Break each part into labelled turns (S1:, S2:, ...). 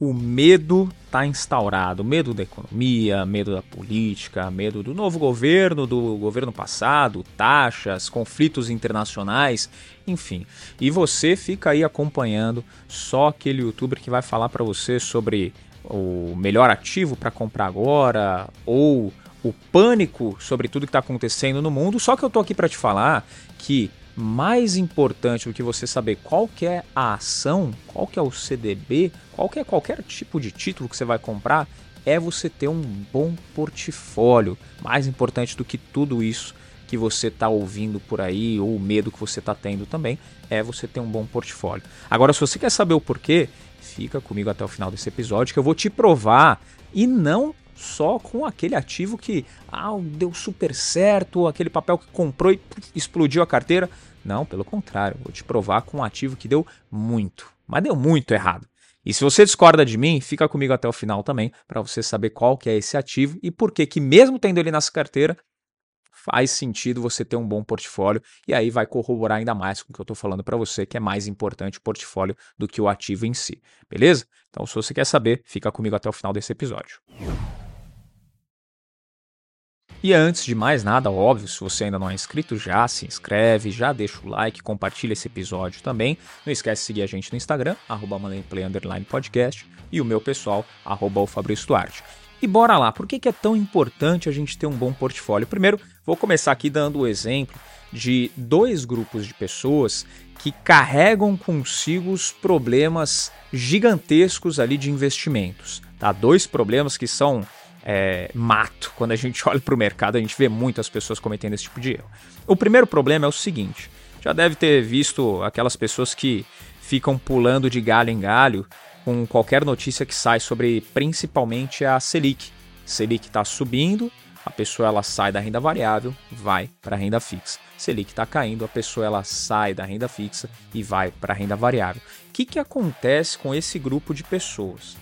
S1: o medo está instaurado. Medo da economia, medo da política, medo do novo governo, do governo passado, taxas, conflitos internacionais, enfim. E você fica aí acompanhando só aquele youtuber que vai falar para você sobre o melhor ativo para comprar agora ou o pânico sobre tudo que está acontecendo no mundo. Só que eu tô aqui para te falar que mais importante do que você saber qual que é a ação, qual que é o CDB, qual que é qualquer tipo de título que você vai comprar, é você ter um bom portfólio. Mais importante do que tudo isso que você está ouvindo por aí, ou o medo que você está tendo também, é você ter um bom portfólio. Agora, se você quer saber o porquê, fica comigo até o final desse episódio que eu vou te provar e não só com aquele ativo que ah, deu super certo, aquele papel que comprou e explodiu a carteira. Não, pelo contrário, vou te provar com um ativo que deu muito, mas deu muito errado. E se você discorda de mim, fica comigo até o final também para você saber qual que é esse ativo e por que que mesmo tendo ele nessa carteira, faz sentido você ter um bom portfólio e aí vai corroborar ainda mais com o que eu estou falando para você, que é mais importante o portfólio do que o ativo em si, beleza? Então, se você quer saber, fica comigo até o final desse episódio. E antes de mais nada, óbvio, se você ainda não é inscrito, já se inscreve, já deixa o like, compartilha esse episódio também. Não esquece de seguir a gente no Instagram, arroba Podcast, e o meu pessoal, arroba o Fabrício Duarte. E bora lá, por que, é tão importante a gente ter um bom portfólio? Primeiro, vou começar aqui dando o exemplo de dois grupos de pessoas que carregam consigo os problemas gigantescos ali de investimentos. Tá? Dois problemas que são é, mato. Quando a gente olha para o mercado, a gente vê muitas pessoas cometendo esse tipo de erro. O primeiro problema é o seguinte: já deve ter visto aquelas pessoas que ficam pulando de galho em galho com qualquer notícia que sai sobre principalmente a Selic. Selic está subindo, a pessoa ela sai da renda variável, vai para a renda fixa. Selic está caindo, a pessoa ela sai da renda fixa e vai para a renda variável. O que, que acontece com esse grupo de pessoas?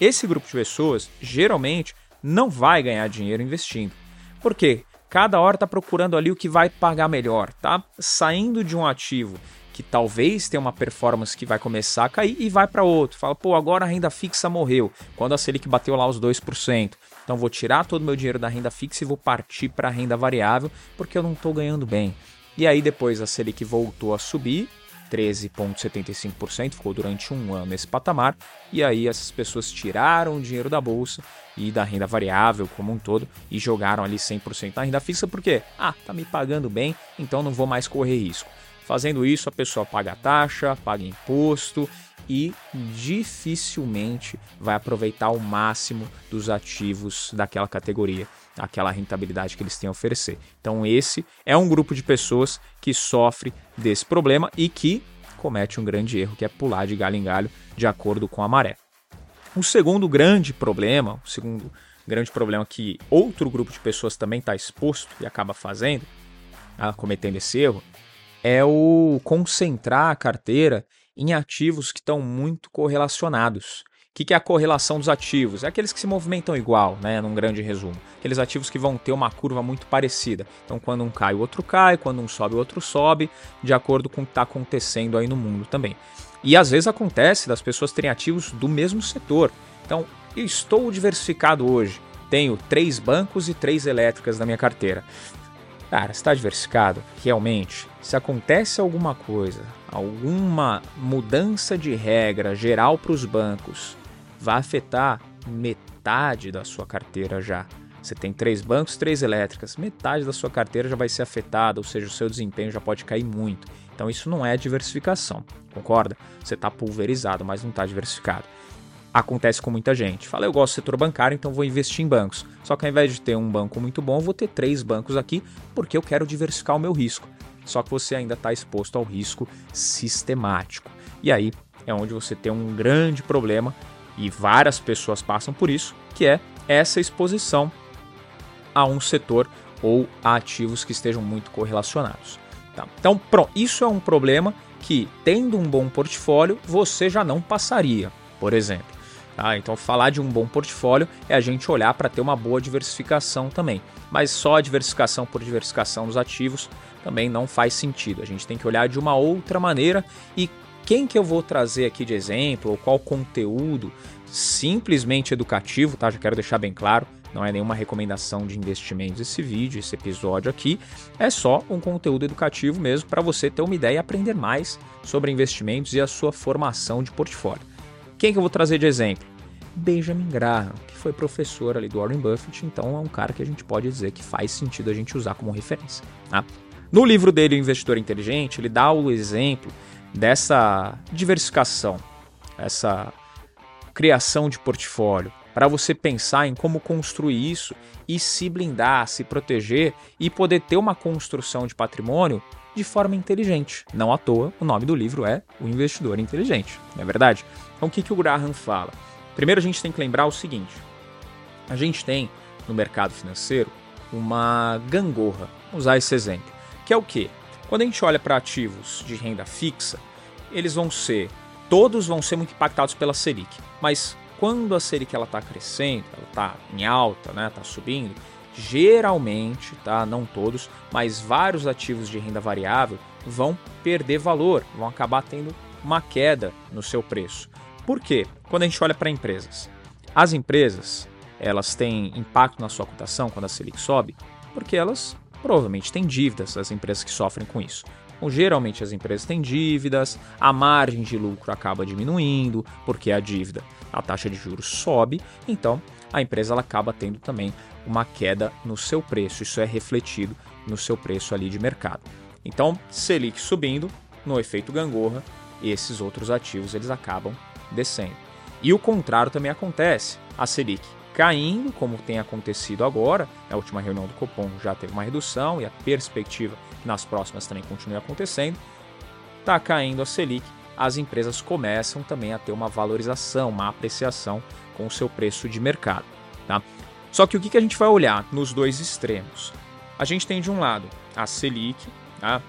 S1: Esse grupo de pessoas geralmente não vai ganhar dinheiro investindo. Por quê? Cada hora está procurando ali o que vai pagar melhor, tá? Saindo de um ativo que talvez tenha uma performance que vai começar a cair e vai para outro. Fala, pô, agora a renda fixa morreu, quando a Selic bateu lá os 2%. Então vou tirar todo o meu dinheiro da renda fixa e vou partir para a renda variável, porque eu não estou ganhando bem. E aí depois a Selic voltou a subir, 13,75%, ficou durante um ano nesse patamar, e aí essas pessoas tiraram o dinheiro da bolsa e da renda variável como um todo e jogaram ali 100% na renda fixa, porque, ah, tá me pagando bem, então não vou mais correr risco. Fazendo isso, a pessoa paga taxa, paga imposto e dificilmente vai aproveitar o máximo dos ativos daquela categoria, aquela rentabilidade que eles têm a oferecer. Então, esse é um grupo de pessoas que sofre desse problema e que comete um grande erro, que é pular de galho em galho de acordo com a maré. O segundo grande problema, o segundo grande problema que outro grupo de pessoas também está exposto e acaba fazendo, ah, cometendo esse erro, é o concentrar a carteira em ativos que estão muito correlacionados. O que, que é a correlação dos ativos? É aqueles que se movimentam igual, né? Num grande resumo. Aqueles ativos que vão ter uma curva muito parecida. Então, quando um cai, o outro cai, quando um sobe, o outro sobe, de acordo com o que está acontecendo aí no mundo também. E às vezes acontece das pessoas terem ativos do mesmo setor. Então, eu estou diversificado hoje. Tenho três bancos e três elétricas na minha carteira. Cara, está diversificado? Realmente? Se acontece alguma coisa, alguma mudança de regra geral para os bancos, vai afetar metade da sua carteira já. Você tem três bancos, três elétricas, metade da sua carteira já vai ser afetada, ou seja, o seu desempenho já pode cair muito. Então isso não é diversificação, concorda? Você está pulverizado, mas não está diversificado acontece com muita gente. Fala, eu gosto do setor bancário, então vou investir em bancos. Só que ao invés de ter um banco muito bom, vou ter três bancos aqui, porque eu quero diversificar o meu risco. Só que você ainda está exposto ao risco sistemático. E aí é onde você tem um grande problema, e várias pessoas passam por isso, que é essa exposição a um setor ou a ativos que estejam muito correlacionados. Tá? Então, pronto, isso é um problema que, tendo um bom portfólio, você já não passaria, por exemplo. Tá? Então, falar de um bom portfólio é a gente olhar para ter uma boa diversificação também. Mas só a diversificação por diversificação dos ativos também não faz sentido. A gente tem que olhar de uma outra maneira e Quem que eu vou trazer aqui de exemplo, ou qual conteúdo simplesmente educativo, tá? Já quero deixar bem claro, não é nenhuma recomendação de investimentos esse vídeo, esse episódio aqui, é só um conteúdo educativo mesmo para você ter uma ideia e aprender mais sobre investimentos e a sua formação de portfólio. Quem que eu vou trazer de exemplo? Benjamin Graham, que foi professor ali do Warren Buffett, então é um cara que a gente pode dizer que faz sentido a gente usar como referência. Tá? No livro dele, O Investidor Inteligente, ele dá o exemplo dessa diversificação, essa criação de portfólio, para você pensar em como construir isso e se blindar, se proteger e poder ter uma construção de patrimônio de forma inteligente. Não à toa, o nome do livro é O Investidor Inteligente, não é verdade? Então o que, que o Graham fala? Primeiro a gente tem que lembrar o seguinte: a gente tem no mercado financeiro uma gangorra, vamos usar esse exemplo, que é o que? Quando a gente olha para ativos de renda fixa, eles vão ser, todos vão ser muito impactados pela Selic, mas quando a Selic ela está crescendo, ela está em alta, né, está subindo, geralmente, tá, não todos, mas vários ativos de renda variável vão perder valor, vão acabar tendo uma queda no seu preço. Por quê? Quando a gente olha para empresas, as empresas elas têm impacto na sua cotação quando a Selic sobe, porque elas provavelmente têm dívidas, as empresas que sofrem com isso. Então, geralmente as empresas têm dívidas, a margem de lucro acaba diminuindo, porque a dívida, a taxa de juros sobe, então a empresa ela acaba tendo também uma queda no seu preço. Isso é refletido no seu preço ali de mercado. Então, Selic subindo, no efeito gangorra, esses outros ativos eles acabam descendo. E o contrário também acontece. A Selic caindo, como tem acontecido agora, na última reunião do Copom já teve uma redução e a perspectiva nas próximas também continue acontecendo, está caindo a Selic, as empresas começam também a ter uma valorização, uma apreciação com o seu preço de mercado. Tá? Só que o que a gente vai olhar nos dois extremos? A gente tem de um lado a Selic, tá?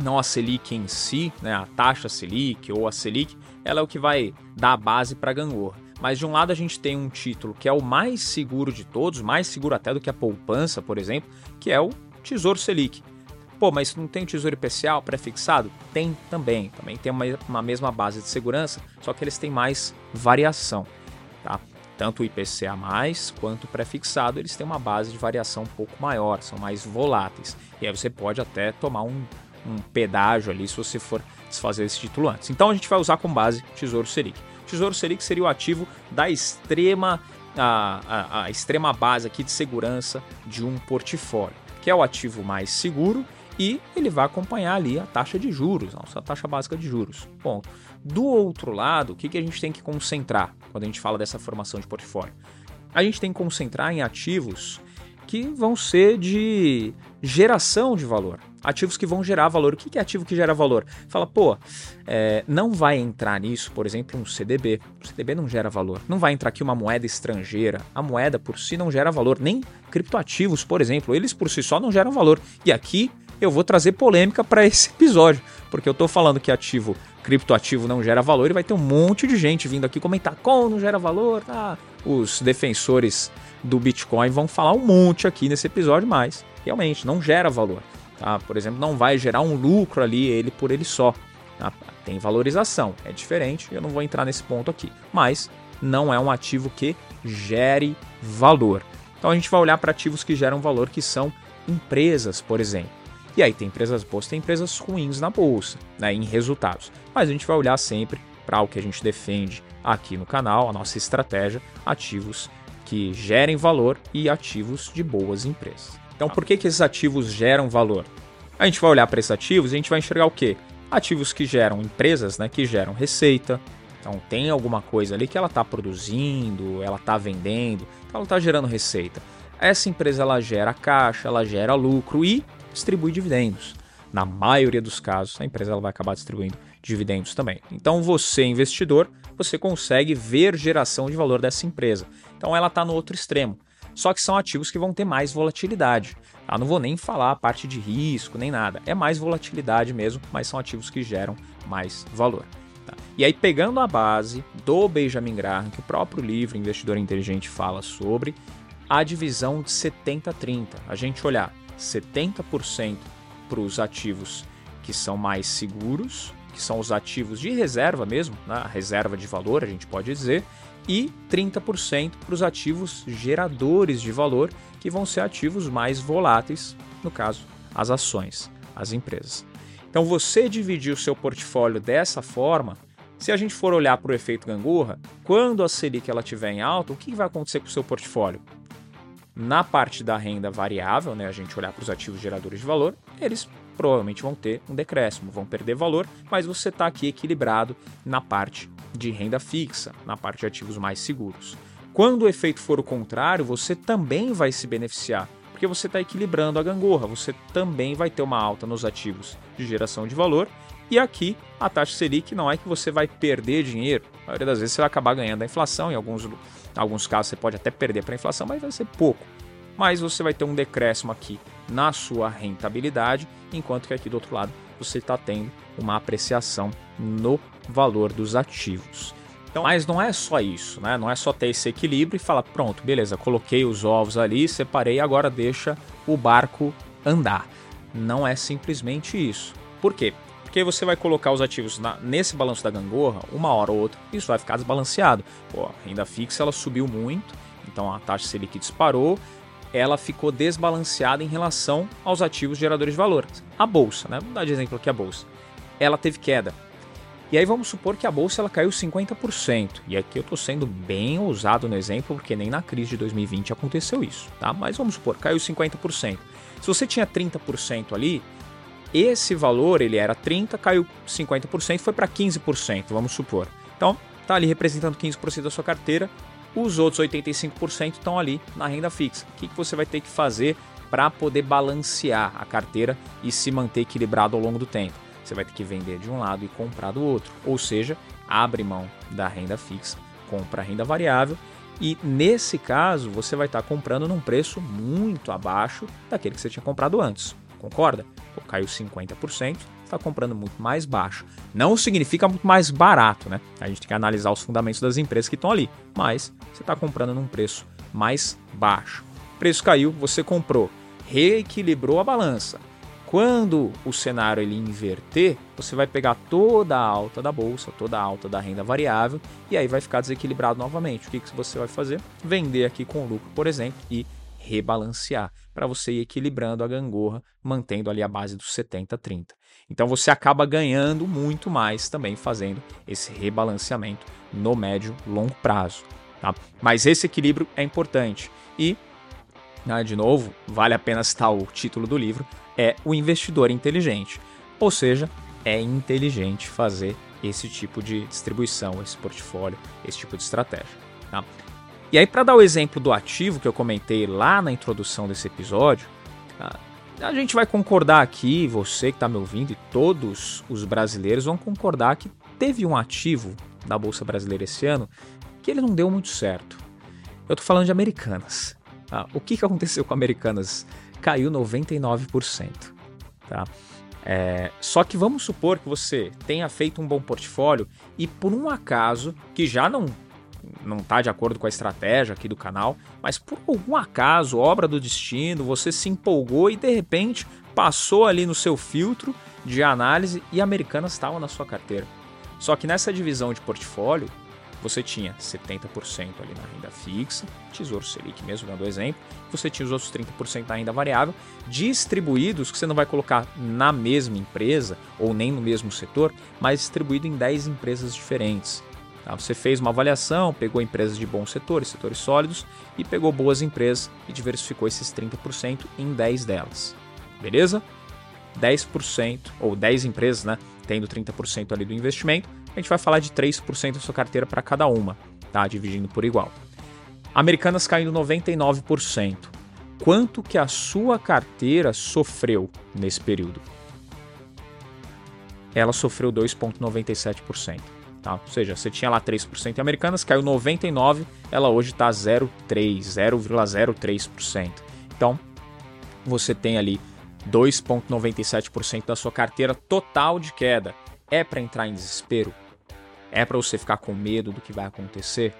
S1: não a Selic em si, né? a taxa Selic ou a Selic, ela é o que vai dar a base para a gangorra. Mas de um lado a gente tem um título que é o mais seguro de todos, mais seguro até do que a poupança, por exemplo, que é o Tesouro Selic. Pô, mas não tem o Tesouro IPCA pré-fixado? Tem também. Também tem uma, uma mesma base de segurança, só que eles têm mais variação. Tá? Tanto o IPCA quanto o pré-fixado, eles têm uma base de variação um pouco maior, são mais voláteis. E aí você pode até tomar um, um pedágio ali se você for desfazer esse título antes. Então a gente vai usar como base Tesouro Selic. Tesouro Selic seria o ativo da extrema a, a, a, extrema base aqui de segurança de um portfólio, que é o ativo mais seguro e ele vai acompanhar ali a taxa de juros, a taxa básica de juros. Bom, do outro lado, o que, que a gente tem que concentrar quando a gente fala dessa formação de portfólio? A gente tem que concentrar em ativos que vão ser de geração de valor ativos que vão gerar valor. O que é ativo que gera valor? Fala, pô, é, não vai entrar nisso, por exemplo, um CDB. O CDB não gera valor. Não vai entrar aqui uma moeda estrangeira. A moeda por si não gera valor. Nem criptoativos, por exemplo, eles por si só não geram valor. E aqui eu vou trazer polêmica para esse episódio, porque eu estou falando que ativo, criptoativo não gera valor e vai ter um monte de gente vindo aqui comentar como não gera valor. Ah, os defensores do Bitcoin vão falar um monte aqui nesse episódio, mas realmente não gera valor. Tá? Por exemplo, não vai gerar um lucro ali ele por ele só. Tá? Tem valorização, é diferente, eu não vou entrar nesse ponto aqui. Mas não é um ativo que gere valor. Então a gente vai olhar para ativos que geram valor, que são empresas, por exemplo. E aí tem empresas boas, tem empresas ruins na bolsa, né, em resultados. Mas a gente vai olhar sempre para o que a gente defende aqui no canal, a nossa estratégia, ativos que gerem valor e ativos de boas empresas. Então, por que, que esses ativos geram valor? A gente vai olhar para esses ativos e a gente vai enxergar o quê? Ativos que geram empresas, né, que geram receita. Então, tem alguma coisa ali que ela está produzindo, ela está vendendo, então ela está gerando receita. Essa empresa ela gera caixa, ela gera lucro e distribui dividendos. Na maioria dos casos, a empresa ela vai acabar distribuindo dividendos também. Então, você, investidor, você consegue ver geração de valor dessa empresa. Então, ela está no outro extremo só que são ativos que vão ter mais volatilidade. Eu não vou nem falar a parte de risco nem nada, é mais volatilidade mesmo, mas são ativos que geram mais valor. Tá? E aí, pegando a base do Benjamin Graham, que o próprio livro Investidor Inteligente fala sobre, a divisão de 70-30. A gente olhar 70% para os ativos que são mais seguros, que são os ativos de reserva mesmo, né? reserva de valor, a gente pode dizer, e 30% para os ativos geradores de valor, que vão ser ativos mais voláteis, no caso, as ações, as empresas. Então, você dividir o seu portfólio dessa forma, se a gente for olhar para o efeito gangorra, quando a Selic ela estiver em alta, o que vai acontecer com o seu portfólio? Na parte da renda variável, né, a gente olhar para os ativos geradores de valor, eles provavelmente vão ter um decréscimo, vão perder valor, mas você está aqui equilibrado na parte de renda fixa, na parte de ativos mais seguros. Quando o efeito for o contrário, você também vai se beneficiar, porque você está equilibrando a gangorra, você também vai ter uma alta nos ativos de geração de valor. E aqui a taxa Selic não é que você vai perder dinheiro, a maioria das vezes você vai acabar ganhando a inflação, em alguns, em alguns casos você pode até perder para a inflação, mas vai ser pouco. Mas você vai ter um decréscimo aqui na sua rentabilidade, enquanto que aqui do outro lado você está tendo uma apreciação no valor dos ativos. Então, mas não é só isso, né? Não é só ter esse equilíbrio e falar, pronto, beleza, coloquei os ovos ali, separei, agora deixa o barco andar. Não é simplesmente isso. Por quê? Porque você vai colocar os ativos na, nesse balanço da gangorra, uma hora ou outra, isso vai ficar desbalanceado. Pô, a renda fixa ela subiu muito, então a taxa Selic disparou, ela ficou desbalanceada em relação aos ativos geradores de valor. A bolsa, né? Vamos dar de exemplo aqui a bolsa. Ela teve queda. E aí vamos supor que a bolsa ela caiu 50%. E aqui eu estou sendo bem ousado no exemplo, porque nem na crise de 2020 aconteceu isso, tá? Mas vamos supor, caiu 50%. Se você tinha 30% ali, esse valor ele era 30, caiu 50%, foi para 15%, vamos supor. Então, tá ali representando 15% da sua carteira, os outros 85% estão ali na renda fixa. O que, que você vai ter que fazer para poder balancear a carteira e se manter equilibrado ao longo do tempo? Você vai ter que vender de um lado e comprar do outro. Ou seja, abre mão da renda fixa, compra a renda variável e nesse caso você vai estar comprando num preço muito abaixo daquele que você tinha comprado antes. Concorda? Pô, caiu 50%, está comprando muito mais baixo. Não significa muito mais barato, né? A gente tem que analisar os fundamentos das empresas que estão ali, mas você está comprando num preço mais baixo. O preço caiu, você comprou, reequilibrou a balança. Quando o cenário ele inverter, você vai pegar toda a alta da bolsa, toda a alta da renda variável e aí vai ficar desequilibrado novamente. O que, que você vai fazer? Vender aqui com lucro, por exemplo, e rebalancear para você ir equilibrando a gangorra, mantendo ali a base dos 70-30. Então você acaba ganhando muito mais também fazendo esse rebalanceamento no médio longo prazo. Tá? Mas esse equilíbrio é importante e, né, de novo, vale a pena citar o título do livro, é o investidor inteligente. Ou seja, é inteligente fazer esse tipo de distribuição, esse portfólio, esse tipo de estratégia. Tá? E aí, para dar o exemplo do ativo que eu comentei lá na introdução desse episódio, a gente vai concordar aqui, você que está me ouvindo e todos os brasileiros vão concordar que teve um ativo da Bolsa Brasileira esse ano que ele não deu muito certo. Eu estou falando de Americanas. Tá? O que, que aconteceu com Americanas? Caiu 99%. Tá? É, só que vamos supor que você tenha feito um bom portfólio e por um acaso, que já não não está de acordo com a estratégia aqui do canal, mas por algum acaso, obra do destino, você se empolgou e de repente passou ali no seu filtro de análise e Americanas estava na sua carteira. Só que nessa divisão de portfólio, você tinha 70% ali na renda fixa, Tesouro Selic mesmo, dando exemplo, você tinha os outros 30% na renda variável, distribuídos, que você não vai colocar na mesma empresa ou nem no mesmo setor, mas distribuído em 10 empresas diferentes. Tá? Você fez uma avaliação, pegou empresas de bons setores, setores sólidos, e pegou boas empresas e diversificou esses 30% em 10 delas. Beleza? 10% ou 10 empresas, né, tendo 30% ali do investimento, a gente vai falar de 3% da sua carteira para cada uma, tá? Dividindo por igual. Americanas caindo 99%. Quanto que a sua carteira sofreu nesse período? Ela sofreu 2,97%. Tá? Ou seja, você tinha lá 3% em Americanas, caiu 99%, ela hoje está 0,3%, 0,03%. Então, você tem ali 2,97% da sua carteira total de queda. É para entrar em desespero? É para você ficar com medo do que vai acontecer?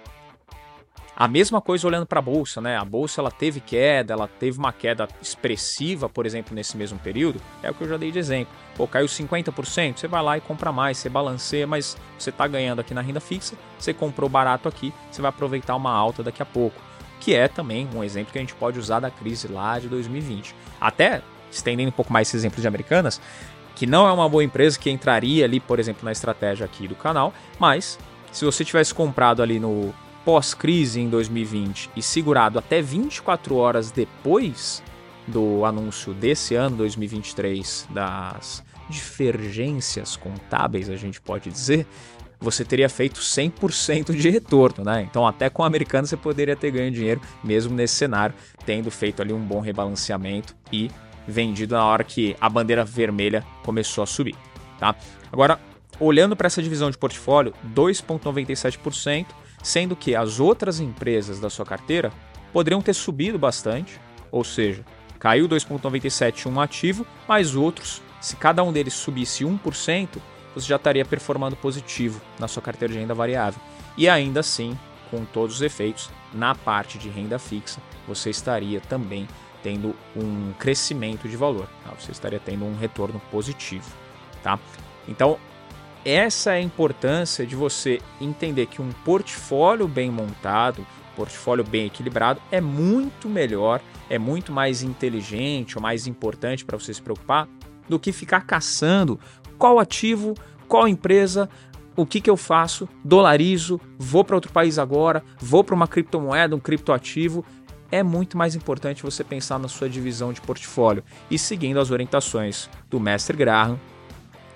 S1: A mesma coisa olhando para a bolsa, né? A bolsa ela teve queda, ela teve uma queda expressiva, por exemplo, nesse mesmo período. É o que eu já dei de exemplo. Pô, caiu 50%, você vai lá e compra mais, você balanceia, mas você está ganhando aqui na renda fixa, você comprou barato aqui, você vai aproveitar uma alta daqui a pouco. Que é também um exemplo que a gente pode usar da crise lá de 2020. Até estendendo um pouco mais esse exemplo de Americanas, que não é uma boa empresa que entraria ali, por exemplo, na estratégia aqui do canal, mas se você tivesse comprado ali no pós-crise em 2020 e segurado até 24 horas depois do anúncio desse ano 2023 das divergências contábeis, a gente pode dizer, você teria feito 100% de retorno, né? Então, até com o americano você poderia ter ganho dinheiro, mesmo nesse cenário, tendo feito ali um bom rebalanceamento e vendido na hora que a bandeira vermelha começou a subir, tá? Agora, olhando para essa divisão de portfólio, 2,97% sendo que as outras empresas da sua carteira poderiam ter subido bastante, ou seja, caiu 2,97 um ativo, mas outros, se cada um deles subisse 1%, você já estaria performando positivo na sua carteira de renda variável. E ainda assim, com todos os efeitos, na parte de renda fixa, você estaria também tendo um crescimento de valor, tá? você estaria tendo um retorno positivo. Tá? Então, essa é a importância de você entender que um portfólio bem montado, portfólio bem equilibrado, é muito melhor, é muito mais inteligente ou mais importante para você se preocupar do que ficar caçando qual ativo, qual empresa, o que, que eu faço, dolarizo, vou para outro país agora, vou para uma criptomoeda, um criptoativo. É muito mais importante você pensar na sua divisão de portfólio e seguindo as orientações do mestre Graham,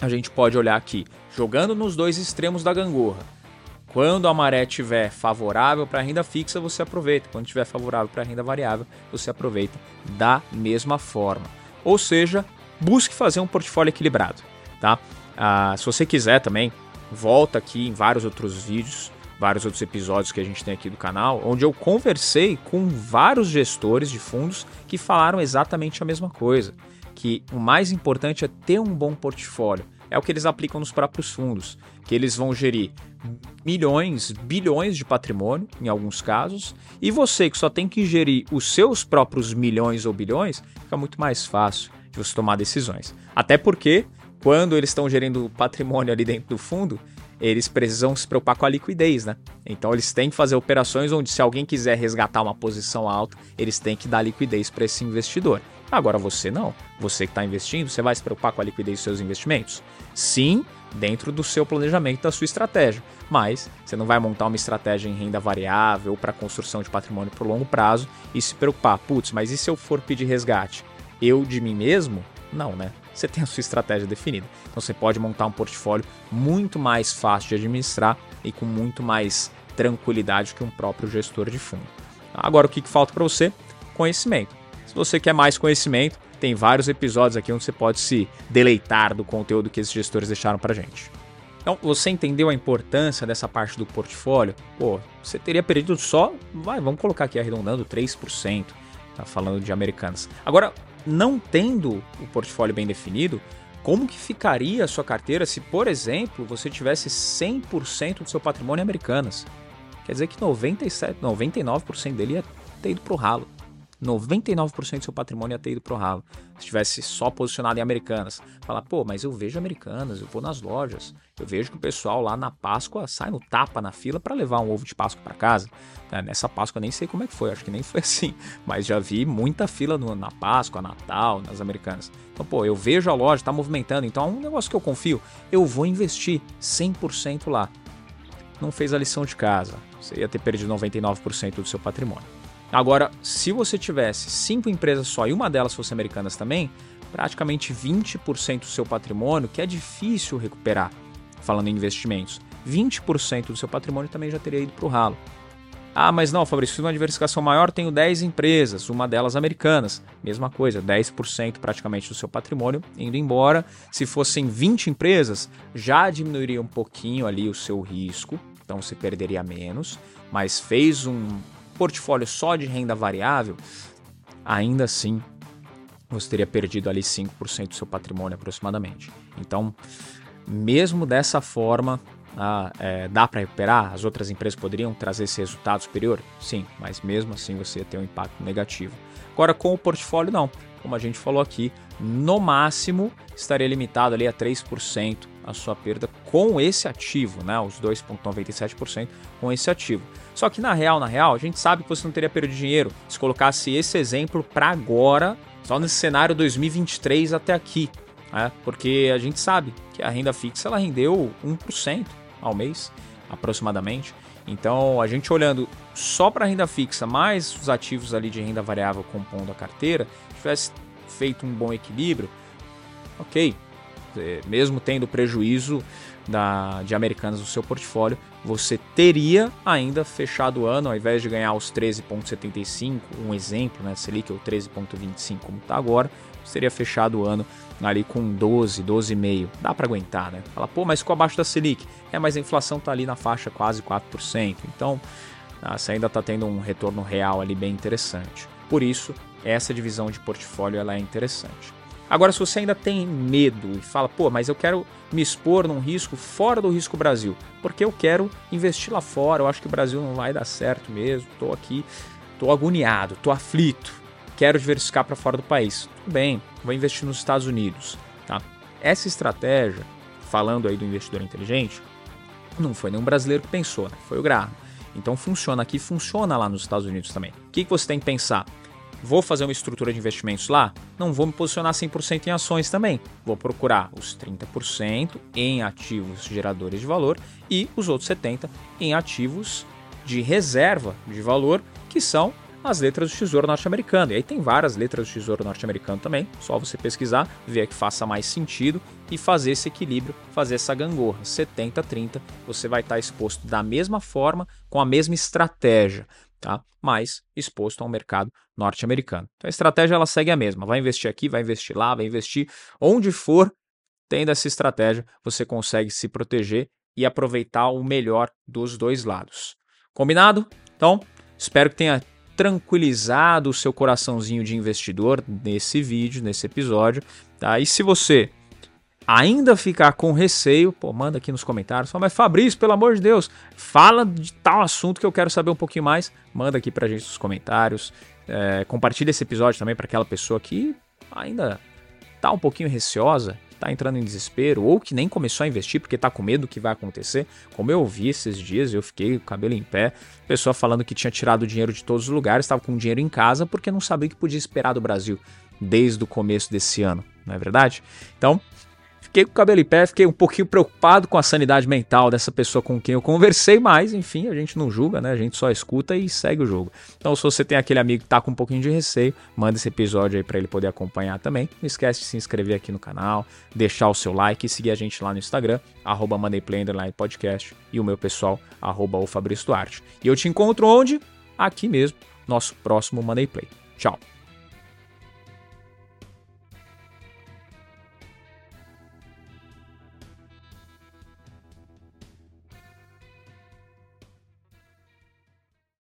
S1: a gente pode olhar aqui, jogando nos dois extremos da gangorra. Quando a maré estiver favorável para a renda fixa, você aproveita. Quando estiver favorável para a renda variável, você aproveita da mesma forma. Ou seja, busque fazer um portfólio equilibrado. Tá? Ah, se você quiser também, volta aqui em vários outros vídeos, vários outros episódios que a gente tem aqui do canal, onde eu conversei com vários gestores de fundos que falaram exatamente a mesma coisa que o mais importante é ter um bom portfólio. É o que eles aplicam nos próprios fundos, que eles vão gerir milhões, bilhões de patrimônio, em alguns casos, e você que só tem que gerir os seus próprios milhões ou bilhões, fica muito mais fácil de você tomar decisões. Até porque, quando eles estão gerindo patrimônio ali dentro do fundo, eles precisam se preocupar com a liquidez, né? Então eles têm que fazer operações onde se alguém quiser resgatar uma posição alta, eles têm que dar liquidez para esse investidor. Agora você não. Você que está investindo, você vai se preocupar com a liquidez dos seus investimentos? Sim, dentro do seu planejamento, da sua estratégia. Mas você não vai montar uma estratégia em renda variável para construção de patrimônio por longo prazo e se preocupar, putz, mas e se eu for pedir resgate? Eu de mim mesmo? Não, né? Você tem a sua estratégia definida. Então você pode montar um portfólio muito mais fácil de administrar e com muito mais tranquilidade que um próprio gestor de fundo. Agora o que falta para você? Conhecimento. Você quer mais conhecimento, tem vários episódios aqui onde você pode se deleitar do conteúdo que esses gestores deixaram para gente. Então, você entendeu a importância dessa parte do portfólio? Pô, você teria perdido só, vai, vamos colocar aqui arredondando 3%, tá falando de americanas. Agora, não tendo o portfólio bem definido, como que ficaria a sua carteira se, por exemplo, você tivesse 100% do seu patrimônio em americanas? Quer dizer que 97, 99% dele ia ter ido para o ralo. 99% do seu patrimônio ia ter ido pro ralo. Se tivesse só posicionado em Americanas. Falar, pô, mas eu vejo Americanas, eu vou nas lojas, eu vejo que o pessoal lá na Páscoa sai no tapa na fila para levar um ovo de Páscoa para casa. É, nessa Páscoa nem sei como é que foi, acho que nem foi assim, mas já vi muita fila no, na Páscoa, Natal, nas Americanas. Então, pô, eu vejo a loja, tá movimentando, então é um negócio que eu confio, eu vou investir 100% lá. Não fez a lição de casa, você ia ter perdido 99% do seu patrimônio. Agora, se você tivesse cinco empresas só e uma delas fosse americanas também, praticamente 20% do seu patrimônio, que é difícil recuperar, falando em investimentos, 20% do seu patrimônio também já teria ido para o ralo. Ah, mas não, Fabrício, fiz uma diversificação maior, tenho 10 empresas, uma delas americanas. Mesma coisa, 10% praticamente do seu patrimônio indo embora. Se fossem 20 empresas, já diminuiria um pouquinho ali o seu risco, então você perderia menos, mas fez um portfólio só de renda variável, ainda assim você teria perdido ali 5% do seu patrimônio aproximadamente. Então, mesmo dessa forma, ah, é, dá para recuperar? As outras empresas poderiam trazer esse resultado superior? Sim, mas mesmo assim você tem um impacto negativo. Agora com o portfólio não. Como a gente falou aqui, no máximo estaria limitado ali a 3% a sua perda com esse ativo, né? Os 2,97% com esse ativo. Só que na real, na real, a gente sabe que você não teria perda de dinheiro se colocasse esse exemplo para agora, só nesse cenário 2023 até aqui, né? Porque a gente sabe que a renda fixa ela rendeu 1% ao mês, aproximadamente. Então, a gente olhando só para a renda fixa, mais os ativos ali de renda variável compondo a carteira, tivesse feito um bom equilíbrio, ok, mesmo tendo prejuízo da, de americanas no seu portfólio, você teria ainda fechado o ano, ao invés de ganhar os 13,75, um exemplo, né, Selic ou 13,25 como está agora, você teria fechado o ano ali com 12, 12,5. Dá para aguentar, né? Fala, pô, mas ficou abaixo da Selic. É, mas a inflação tá ali na faixa quase 4%. Então, ah, você ainda está tendo um retorno real ali bem interessante. Por isso, essa divisão de portfólio ela é interessante. Agora, se você ainda tem medo e fala, pô, mas eu quero me expor num risco fora do risco Brasil, porque eu quero investir lá fora, eu acho que o Brasil não vai dar certo mesmo, estou aqui, estou agoniado, estou aflito, quero diversificar para fora do país. Tudo bem, vou investir nos Estados Unidos. Tá? Essa estratégia, falando aí do investidor inteligente, não foi nenhum brasileiro que pensou, né? foi o Graham. Então funciona aqui, funciona lá nos Estados Unidos também. O que, que você tem que pensar? Vou fazer uma estrutura de investimentos lá? Não vou me posicionar 100% em ações também. Vou procurar os 30% em ativos geradores de valor e os outros 70% em ativos de reserva de valor, que são as letras do Tesouro Norte-Americano. E aí tem várias letras do Tesouro Norte-Americano também, só você pesquisar, ver que faça mais sentido e fazer esse equilíbrio, fazer essa gangorra. 70-30, você vai estar exposto da mesma forma, com a mesma estratégia tá? mas exposto ao mercado norte-americano. Então a estratégia ela segue a mesma, vai investir aqui, vai investir lá, vai investir onde for, tendo essa estratégia, você consegue se proteger e aproveitar o melhor dos dois lados. Combinado? Então, espero que tenha tranquilizado o seu coraçãozinho de investidor nesse vídeo, nesse episódio, tá? E se você ainda ficar com receio, pô, manda aqui nos comentários. Fala, mas Fabrício, pelo amor de Deus, fala de tal assunto que eu quero saber um pouquinho mais. Manda aqui pra gente nos comentários. É, compartilha esse episódio também para aquela pessoa que ainda tá um pouquinho receosa, tá entrando em desespero, ou que nem começou a investir porque tá com medo do que vai acontecer. Como eu vi esses dias, eu fiquei o cabelo em pé, pessoa falando que tinha tirado dinheiro de todos os lugares, estava com dinheiro em casa porque não sabia o que podia esperar do Brasil desde o começo desse ano, não é verdade? Então, Fiquei com o cabelo em pé, fiquei um pouquinho preocupado com a sanidade mental dessa pessoa com quem eu conversei, mas enfim, a gente não julga, né? A gente só escuta e segue o jogo. Então, se você tem aquele amigo que tá com um pouquinho de receio, manda esse episódio aí para ele poder acompanhar também. Não esquece de se inscrever aqui no canal, deixar o seu like e seguir a gente lá no Instagram, arroba Podcast e o meu pessoal, arroba o Fabrício Duarte. E eu te encontro onde? Aqui mesmo, nosso próximo Money Play. Tchau!